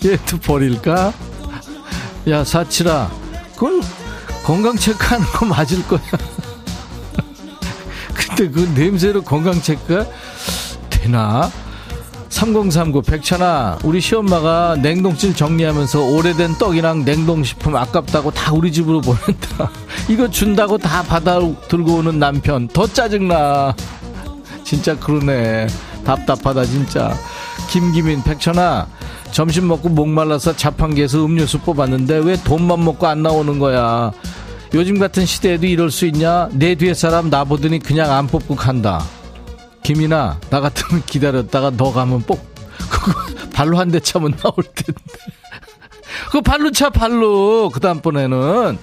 얘도 버릴까? 야, 사칠아. 그건 건강 체크하는 거 맞을 거야. 근데 그 냄새로 건강 체크가 되나? 3039 백천아 우리 시엄마가 냉동실 정리하면서 오래된 떡이랑 냉동식품 아깝다고 다 우리 집으로 보낸다. 이거 준다고 다 받아 들고 오는 남편. 더 짜증나. 진짜 그러네. 답답하다 진짜. 김기민 백천아 점심 먹고 목말라서 자판기에서 음료수 뽑았는데 왜 돈만 먹고 안 나오는 거야 요즘 같은 시대에도 이럴 수 있냐? 내 뒤에 사람 나보더니 그냥 안 뽑고 간다. 김이나 나 같으면 기다렸다가 너 가면 뽑 그거 발로 한 대 차면 나올 텐데. 그거 발로 차 발로 그 다음번에는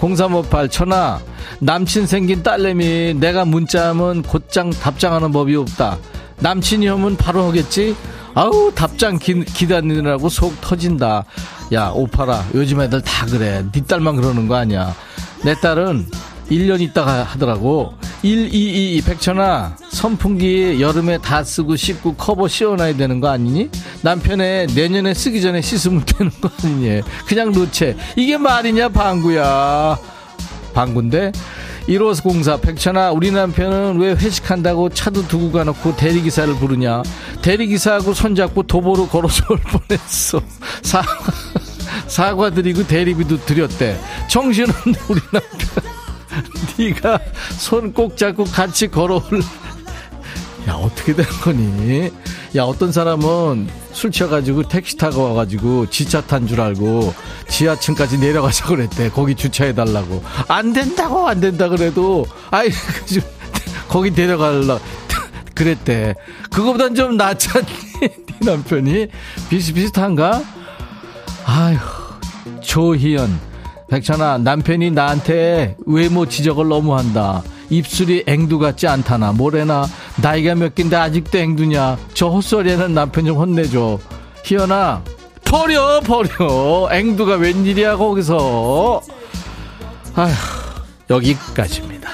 0358 천하 남친 생긴 딸내미 내가 문자하면 곧장 답장하는 법이 없다. 남친이 오면 바로 하겠지? 아우 답장 기, 기다리느라고 속 터진다. 야 오파라 요즘 애들 다 그래. 네 딸만 그러는 거 아니야. 내 딸은 1년 있다가 하더라고. 122 백천아 선풍기 여름에 다 쓰고 씻고 커버 씌워놔야 되는 거 아니니? 남편에 내년에 쓰기 전에 씻으면 되는 거 아니니? 그냥 놓채. 이게 말이냐 방구야. 방구인데 1504 백천아 우리 남편은 왜 회식한다고 차도 두고 가놓고 대리기사를 부르냐 대리기사하고 손잡고 도보로 걸어서 올 뻔했어 사, 사과드리고 대리비도 드렸대. 정신없네 우리 남편. 네가 손 꼭 잡고 같이 걸어올 야 어떻게 된 거니? 야 어떤 사람은 술 취해가지고 택시 타고 와가지고 지차 탄 줄 알고 지하층까지 내려가자 그랬대. 거기 주차해 달라고. 안 된다고 안 된다 그래도. 아이 거기 데려갈라 그랬대. 그거보단 좀 낫잖니? 네 남편이? 비슷비슷한가 아휴 조희연. 백천아 남편이 나한테 외모 지적을 너무 한다. 입술이 앵두 같지 않다나. 뭐래나? 나이가 몇 갠데 아직도 앵두냐? 저 헛소리에는 남편 좀 혼내줘. 희연아 버려 버려. 앵두가 웬일이야 거기서? 아휴 여기까지입니다.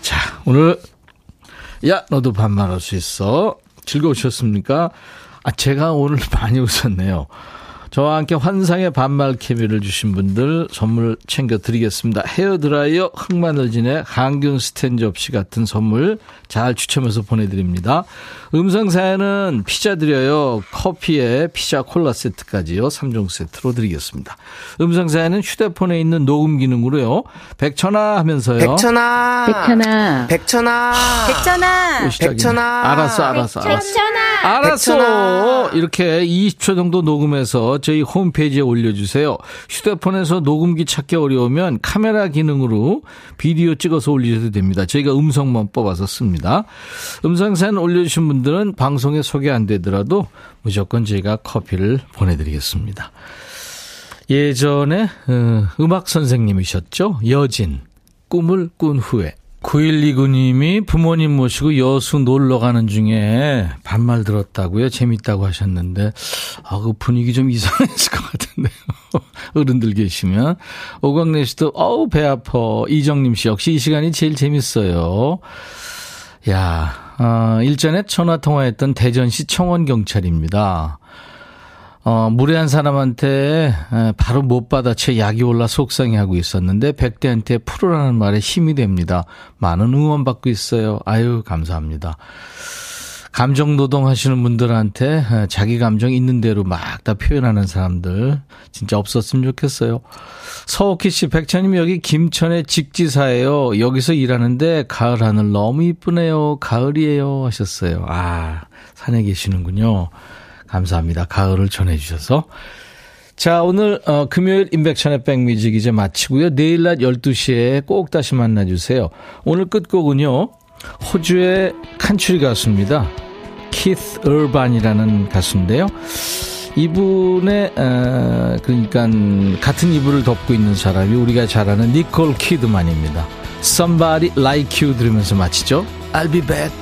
자 오늘 야 너도 반말할 수 있어? 즐거우셨습니까? 아 제가 오늘 많이 웃었네요 저와 함께 환상의 반말 케미를 주신 분들 선물 챙겨드리겠습니다. 헤어드라이어 흑마늘진의 항균 스텐 접시 같은 선물 잘 추첨해서 보내드립니다. 음성사연은 피자 드려요. 커피에 피자 콜라 세트까지요. 3종 세트로 드리겠습니다. 음성사연은 휴대폰에 있는 녹음 기능으로요. 백천아 하면서요. 백천아. 백천아. 백천아. 백천아. 백천아. 알았어, 알았어, 알았어. 백천아. 알았어. 백천아. 이렇게 20초 정도 녹음해서 저희 홈페이지에 올려주세요. 휴대폰에서 녹음기 찾기 어려우면 카메라 기능으로 비디오 찍어서 올리셔도 됩니다. 저희가 음성만 뽑아서 씁니다. 음성사연 올려주신 분들은 방송에 소개 안 되더라도 무조건 저희가 커피를 보내드리겠습니다. 예전에 어, 음악 선생님이셨죠. 여진 꿈을 꾼 후에 9129님이 부모님 모시고 여수 놀러 가는 중에 반말 들었다고요. 재밌다고 하셨는데, 아, 그 분위기 좀 이상했을 것 같은데요. 어른들 계시면. 오광래 씨도, 어우, 배 아파. 이정님 씨 역시 이 시간이 제일 재밌어요. 야, 어, 일전에 전화 통화했던 대전시 청원경찰입니다. 어, 무례한 사람한테 에, 바로 못 받아채 약이 올라 속상해하고 있었는데 백대한테 풀으라는 말에 힘이 됩니다. 많은 응원 받고 있어요. 아유 감사합니다. 감정 노동하시는 분들한테 에, 자기 감정 있는 대로 막 다 표현하는 사람들 진짜 없었으면 좋겠어요. 서옥희 씨, 백천님 여기 김천의 직지사예요. 여기서 일하는데 가을 하늘 너무 이쁘네요. 가을이에요 하셨어요. 아 산에 계시는군요. 감사합니다. 가을을 전해주셔서. 자, 오늘, 어, 금요일 임백천의 백뮤직 이제 마치고요. 내일 낮 12시에 꼭 다시 만나주세요. 오늘 끝곡은요, 호주의 칸츄리 가수입니다. 키스 얼반이라는 가수인데요. 이분의, 어, 그러니까, 같은 이불을 덮고 있는 사람이 우리가 잘 아는 니콜 키드만입니다. Somebody Like You 들으면서 마치죠. I'll be back.